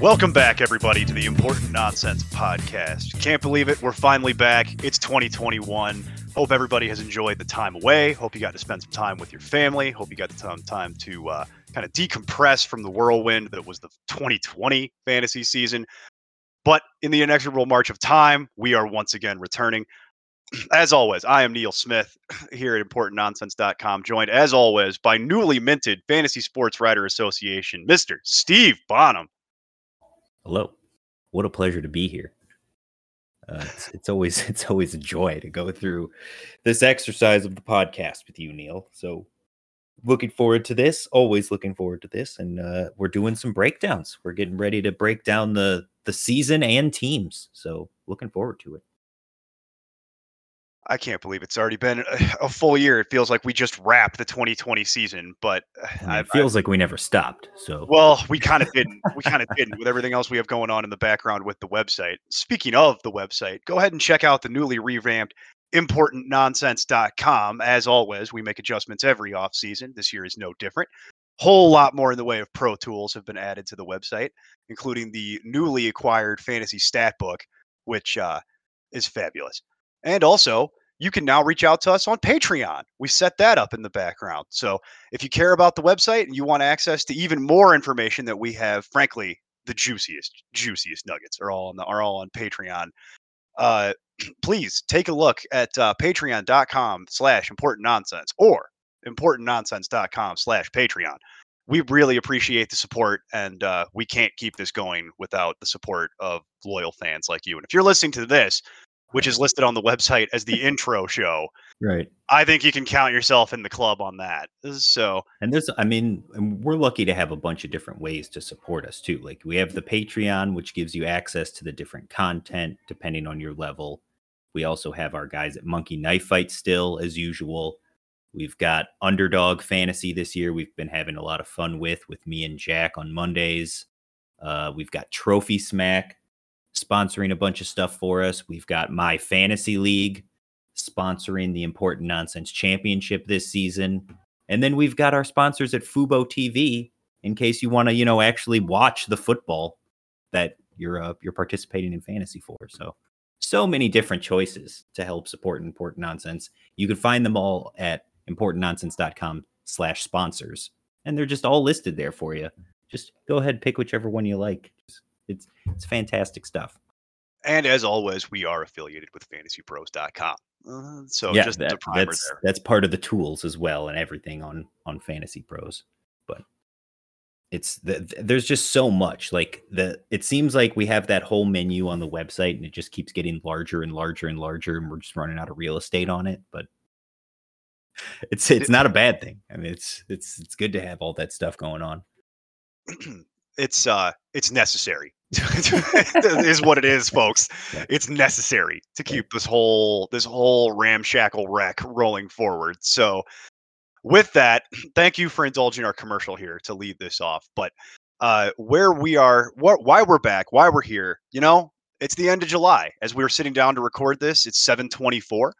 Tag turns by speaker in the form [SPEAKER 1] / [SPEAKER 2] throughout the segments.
[SPEAKER 1] Welcome back, everybody, to the Important Nonsense Podcast. Can't believe it. We're finally back. It's 2021. Hope everybody has enjoyed the time away. Hope you got to spend some time with your family. Hope you got some time to uh, kind of decompress from the whirlwind that was the 2020 fantasy season. But in the inexorable march of time, we are once again returning. As always, I am Neil Smith here at ImportantNonsense.com, joined as always by newly minted Fantasy Sports Writer Association, Mr. Steve Bonham.
[SPEAKER 2] Hello. What a pleasure to be here. Uh, it's, it's always it's always a joy to go through this exercise of the podcast with you, Neil. So looking forward to this. Always looking forward to this, and uh, we're doing some breakdowns. We're getting ready to break down the the season and teams. So looking forward to it.
[SPEAKER 1] I can't believe it's already been a, full year. It feels like we just wrapped the 2020 season, but
[SPEAKER 2] I
[SPEAKER 1] I,
[SPEAKER 2] it feels like we never stopped. So
[SPEAKER 1] well, we kind of didn't. We kind of didn't with everything else we have going on in the background with the website. Speaking of the website, go ahead and check out the newly revamped importantnonsense.com. As always, we make adjustments every off season. This year is no different. Whole lot more in the way of pro tools have been added to the website, including the newly acquired fantasy stat book, which uh, is fabulous. And also, you can now reach out to us on Patreon. We set that up in the background. So if you care about the website and you want access to even more information that we have, frankly, the juiciest, juiciest nuggets are all on the, are all on Patreon. Uh, please take a look at uh, patreon.com slash important nonsense or importantnonsense.com slash patreon we really appreciate the support and uh, we can't keep this going without the support of loyal fans like you and if you're listening to this which is listed on the website as the intro show
[SPEAKER 2] right.
[SPEAKER 1] i think you can count yourself in the club on that so
[SPEAKER 2] And there's, I mean, we're lucky to have a bunch of different ways to support us too. Like we have the Patreon, which gives you access to the different content depending on your level. We also have our guys at Monkey Knife Fight still, as usual. We've got Underdog Fantasy this year. We've been having a lot of fun with with me and Jack on Mondays. Uh, we've got Trophy Smack sponsoring a bunch of stuff for us. We've got My Fantasy League sponsoring the Important Nonsense Championship this season. And then we've got our sponsors at Fubo TV in case you want to, you know, actually watch the football that you're uh, you're participating in fantasy for. So so many different choices to help support important nonsense. You can find them all at importantnonsense.com slash sponsors. And they're just all listed there for you. Just go ahead, pick whichever one you like. It's it's fantastic stuff.
[SPEAKER 1] and as always we are affiliated with fantasypros.com uh, so
[SPEAKER 2] yeah,
[SPEAKER 1] just
[SPEAKER 2] that- that's
[SPEAKER 1] there
[SPEAKER 2] that's part of the tools as well and everything on on Fantasy Pros. But it's the, there's just so much. Like the it seems like we have that whole menu on the website and it just keeps getting larger and larger and larger and we're just running out of real estate on it. But it's it's not a bad thing. I mean, it's it's it's good to have all that stuff going on.
[SPEAKER 1] it's uh it's necessary is what it is folks. It's necessary to keep this whole this whole ramshackle wreck rolling forward. So with that thank you for indulging our commercial here to lead this off. But uh where we are what why we're back why we're here you know it's the end of july. As we were sitting down to record this it's 724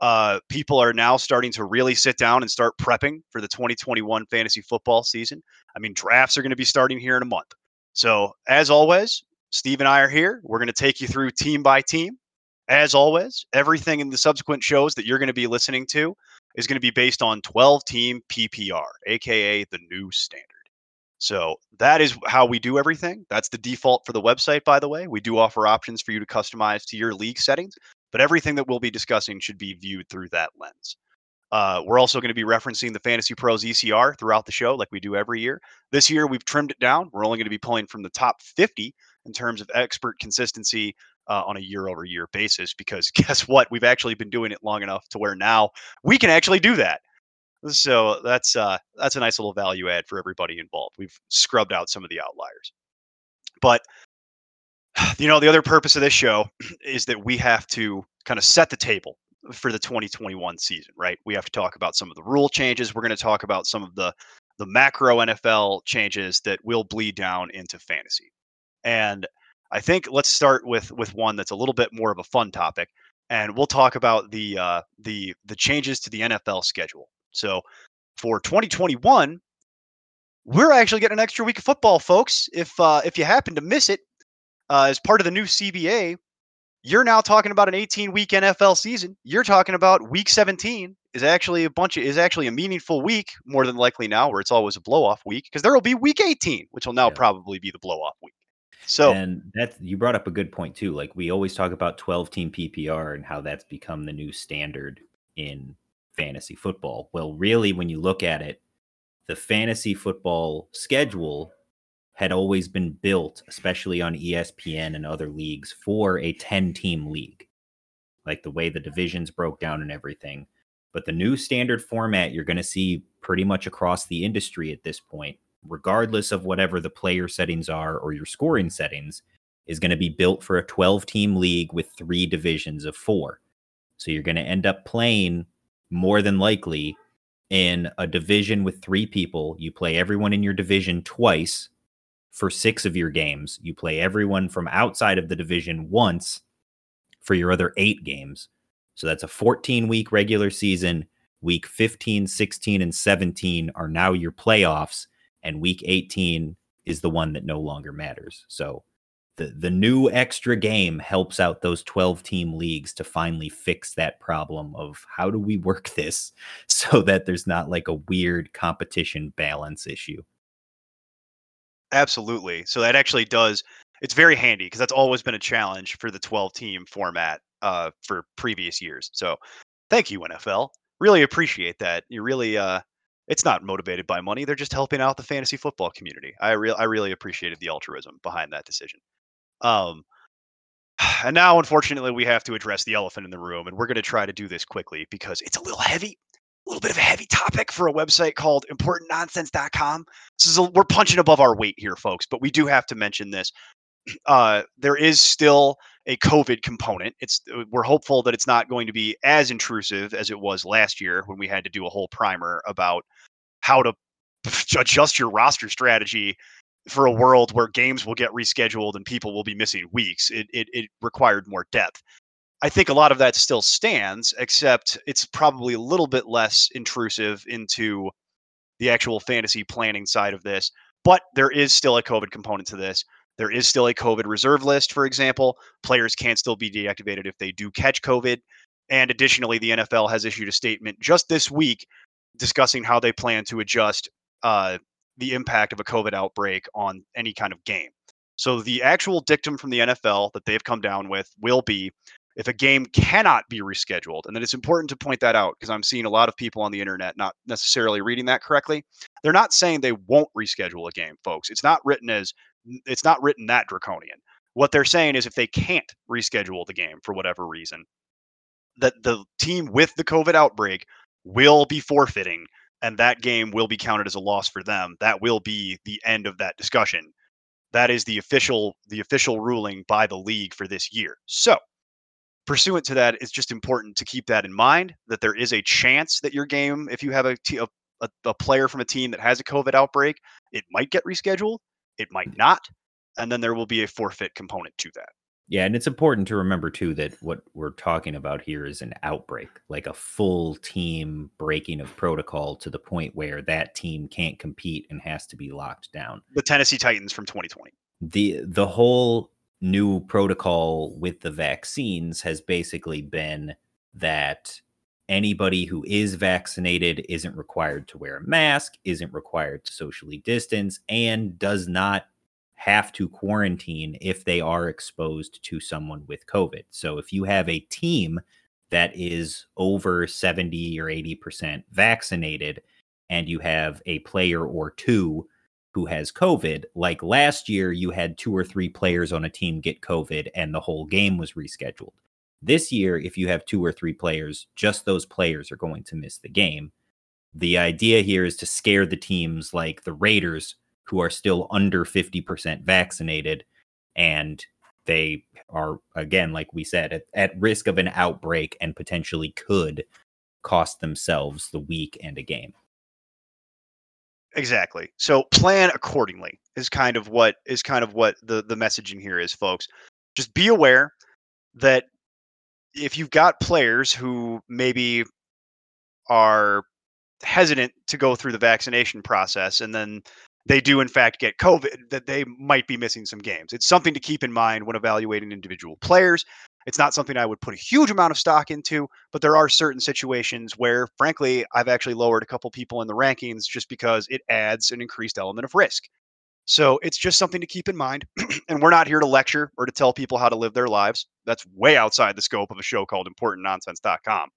[SPEAKER 1] uh, people are now starting to really sit down and start prepping for the 2021 fantasy football season. I mean, drafts are going to be starting here in a month. So, as always, Steve and I are here. We're going to take you through team by team. As always, everything in the subsequent shows that you're going to be listening to is going to be based on 12 team PPR, aka the new standard. So that is how we do everything. That's the default for the website, by the way. We do offer options for you to customize to your league settings, but everything that we'll be discussing should be viewed through that lens. Uh, we're also going to be referencing the Fantasy Pros ECR throughout the show, like we do every year. This year, we've trimmed it down. We're only going to be pulling from the top 50 in terms of expert consistency uh, on a year over year basis, because guess what? We've actually been doing it long enough to where now we can actually do that. So that's uh, that's a nice little value add for everybody involved. We've scrubbed out some of the outliers, but you know, the other purpose of this show is that we have to kind of set the table for the 2021 season, right? We have to talk about some of the rule changes. We're going to talk about some of the the macro NFL changes that will bleed down into fantasy. And I think let's start with with one that's a little bit more of a fun topic, and we'll talk about the uh, the the changes to the NFL schedule. So for 2021, we're actually getting an extra week of football, folks. If uh, if you happen to miss it, uh, as part of the new CBA, you're now talking about an 18 week NFL season. You're talking about week 17 is actually a bunch of is actually a meaningful week more than likely now, where it's always a blow off week because there will be week 18, which will now yeah. probably be the blow off week. So
[SPEAKER 2] and that you brought up a good point too. Like we always talk about 12 team PPR and how that's become the new standard in fantasy football. Well, really, when you look at it, the fantasy football schedule had always been built, especially on ESPN and other leagues, for a 10 team league, like the way the divisions broke down and everything. But the new standard format you're going to see pretty much across the industry at this point, regardless of whatever the player settings are or your scoring settings, is going to be built for a 12 team league with three divisions of four. So you're going to end up playing more than likely in a division with three people. You play everyone in your division twice for six of your games. You play everyone from outside of the division once for your other eight games. So that's a 14 week regular season. Week 15, 16, and 17 are now your playoffs, and week 18 is the one that no longer matters. So the the new extra game helps out those 12 team leagues to finally fix that problem of how do we work this so that there's not like a weird competition balance issue.
[SPEAKER 1] Absolutely. So that actually does. It's very handy because that's always been a challenge for the 12 team format uh, for previous years. So thank you, NFL. Really appreciate that. You really, uh, it's not motivated by money. They're just helping out the fantasy football community. I real, I really appreciated the altruism behind that decision. Um, and now, unfortunately, we have to address the elephant in the room, and we're going to try to do this quickly because it's a little heavy a little bit of a heavy topic for a website called importantnonsense.com. This is a, we're punching above our weight here, folks, but we do have to mention this. Uh, there is still a COVID component. It's uh, we're hopeful that it's not going to be as intrusive as it was last year when we had to do a whole primer about how to adjust your roster strategy for a world where games will get rescheduled and people will be missing weeks. It it, it required more depth. I think a lot of that still stands, except it's probably a little bit less intrusive into the actual fantasy planning side of this. But there is still a COVID component to this. There is still a COVID reserve list, for example. Players can still be deactivated if they do catch COVID. And additionally, the NFL has issued a statement just this week discussing how they plan to adjust uh, the impact of a COVID outbreak on any kind of game. So the actual dictum from the NFL that they've come down with will be if a game cannot be rescheduled, and then it's important to point that out because I'm seeing a lot of people on the internet not necessarily reading that correctly. They're not saying they won't reschedule a game, folks. It's not written as it's not written that draconian. What they're saying is if they can't reschedule the game for whatever reason, that the team with the COVID outbreak will be forfeiting and that game will be counted as a loss for them. That will be the end of that discussion. That is the official the official ruling by the league for this year. So, pursuant to that, it's just important to keep that in mind that there is a chance that your game, if you have a, t- a, a, a player from a team that has a COVID outbreak, it might get rescheduled, it might mm. not, and then there will be a forfeit component to that.
[SPEAKER 2] Yeah, and it's important to remember too that what we're talking about here is an outbreak, like a full team breaking of protocol to the point where that team can't compete and has to be locked down.
[SPEAKER 1] The Tennessee Titans from 2020.
[SPEAKER 2] The the whole new protocol with the vaccines has basically been that anybody who is vaccinated isn't required to wear a mask, isn't required to socially distance, and does not have to quarantine if they are exposed to someone with COVID. So if you have a team that is over 70 or 80% vaccinated and you have a player or two who has COVID. Like last year, you had two or three players on a team get COVID and the whole game was rescheduled. This year, if you have two or three players, just those players are going to miss the game. The idea here is to scare the teams like the Raiders, who are still under 50% vaccinated, and they are again, like we said, at, at risk of an outbreak and potentially could cost themselves the week and a game.
[SPEAKER 1] Exactly. So plan accordingly is kind of what is kind of what the the messaging here is, folks. Just be aware that if you've got players who maybe are hesitant to go through the vaccination process and then they do in fact get covid that they might be missing some games it's something to keep in mind when evaluating individual players it's not something i would put a huge amount of stock into but there are certain situations where frankly i've actually lowered a couple people in the rankings just because it adds an increased element of risk so it's just something to keep in mind and we're not here to lecture or to tell people how to live their lives that's way outside the scope of a show called importantnonsense.com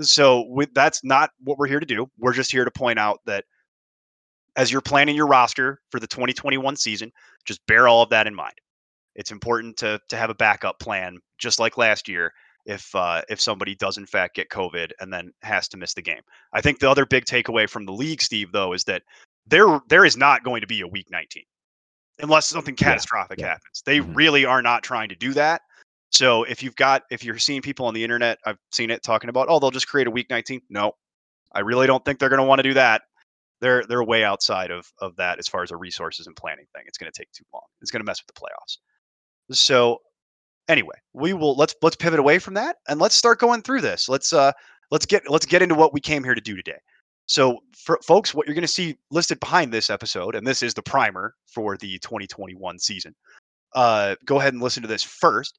[SPEAKER 1] so that's not what we're here to do. We're just here to point out that as you're planning your roster for the 2021 season, just bear all of that in mind. It's important to to have a backup plan, just like last year, if uh, if somebody does in fact get COVID and then has to miss the game. I think the other big takeaway from the league, Steve, though, is that there there is not going to be a week 19 unless something catastrophic
[SPEAKER 2] yeah.
[SPEAKER 1] happens. They
[SPEAKER 2] Mhm.
[SPEAKER 1] really are not trying to do that. So if you've got if you're seeing people on the internet, I've seen it talking about, oh, they'll just create a week 19. No, I really don't think they're going to want to do that. They're they're way outside of of that as far as a resources and planning thing. It's going to take too long. It's going to mess with the playoffs. So anyway, we will let's let's pivot away from that and let's start going through this. Let's uh let's get let's get into what we came here to do today. So for folks, what you're going to see listed behind this episode, and this is the primer for the 2021 season. Uh, go ahead and listen to this first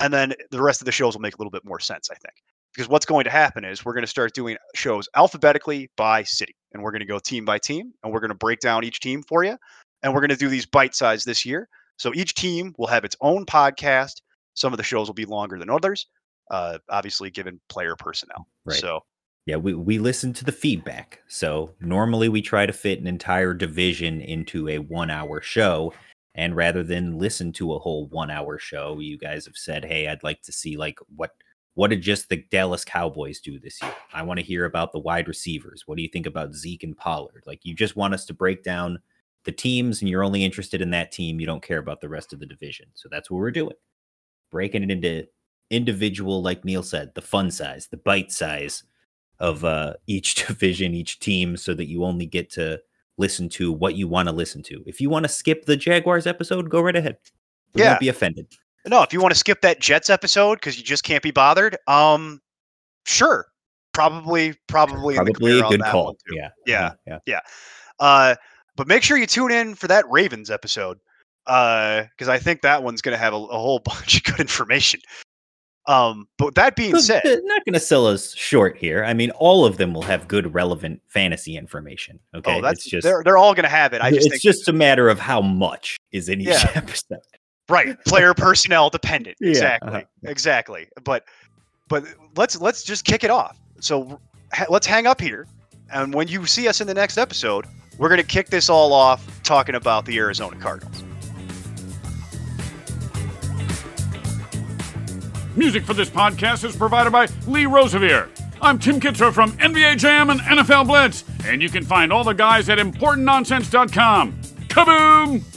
[SPEAKER 1] and then the rest of the shows will make a little bit more sense, I think. Because what's going to happen is we're going to start doing shows alphabetically by city, and we're going to go team by team, and we're going to break down each team for you, and we're going to do these bite size this year. So each team will have its own podcast. Some of the shows will be longer than others, uh, obviously given player personnel.
[SPEAKER 2] Right.
[SPEAKER 1] So
[SPEAKER 2] Yeah, we, we listen to the feedback. So normally we try to fit an entire division into a one hour show. And rather than listen to a whole one hour show, you guys have said, Hey, I'd like to see like what what did just the Dallas Cowboys do this year? I want to hear about the wide receivers. What do you think about Zeke and Pollard? Like you just want us to break down the teams and you're only interested in that team. You don't care about the rest of the division. So that's what we're doing. Breaking it into individual, like Neil said, the fun size, the bite size of uh, each division, each team, so that you only get to listen to what you want to listen to. If you want to skip the Jaguars episode, go right ahead. We
[SPEAKER 1] Yeah.
[SPEAKER 2] won't be offended.
[SPEAKER 1] no, if you want to skip that Jets episode because you just can't be bothered, um, sure, probably, probably,
[SPEAKER 2] Probably a good call. Yeah.
[SPEAKER 1] Yeah.
[SPEAKER 2] uh-huh, Yeah.
[SPEAKER 1] Uh, but make sure you tune in for that Ravens episode because I think that one's going to have a, a whole bunch of good information. Um, but that being
[SPEAKER 2] So
[SPEAKER 1] said,
[SPEAKER 2] they're not going to sell us short here. I mean, all of them will have good, relevant fantasy information. Okay.
[SPEAKER 1] oh, that's
[SPEAKER 2] it's just,
[SPEAKER 1] they're they're all going to have it. I just
[SPEAKER 2] it's just a matter of how much is in each
[SPEAKER 1] Yeah.
[SPEAKER 2] episode.
[SPEAKER 1] right player personnel dependent.
[SPEAKER 2] Yeah,
[SPEAKER 1] Exactly,
[SPEAKER 2] uh-huh,
[SPEAKER 1] exactly. But but let's let's just kick it off. So ha- let's hang up here, and when you see us in the next episode, we're going to kick this all off talking about the Arizona Cardinals.
[SPEAKER 3] Music for this podcast is provided by Lee Rosevere. I'm Tim Kitzrow from NBA Jam and NFL Blitz, and you can find all the guys at ImportantNonsense.com. Kaboom!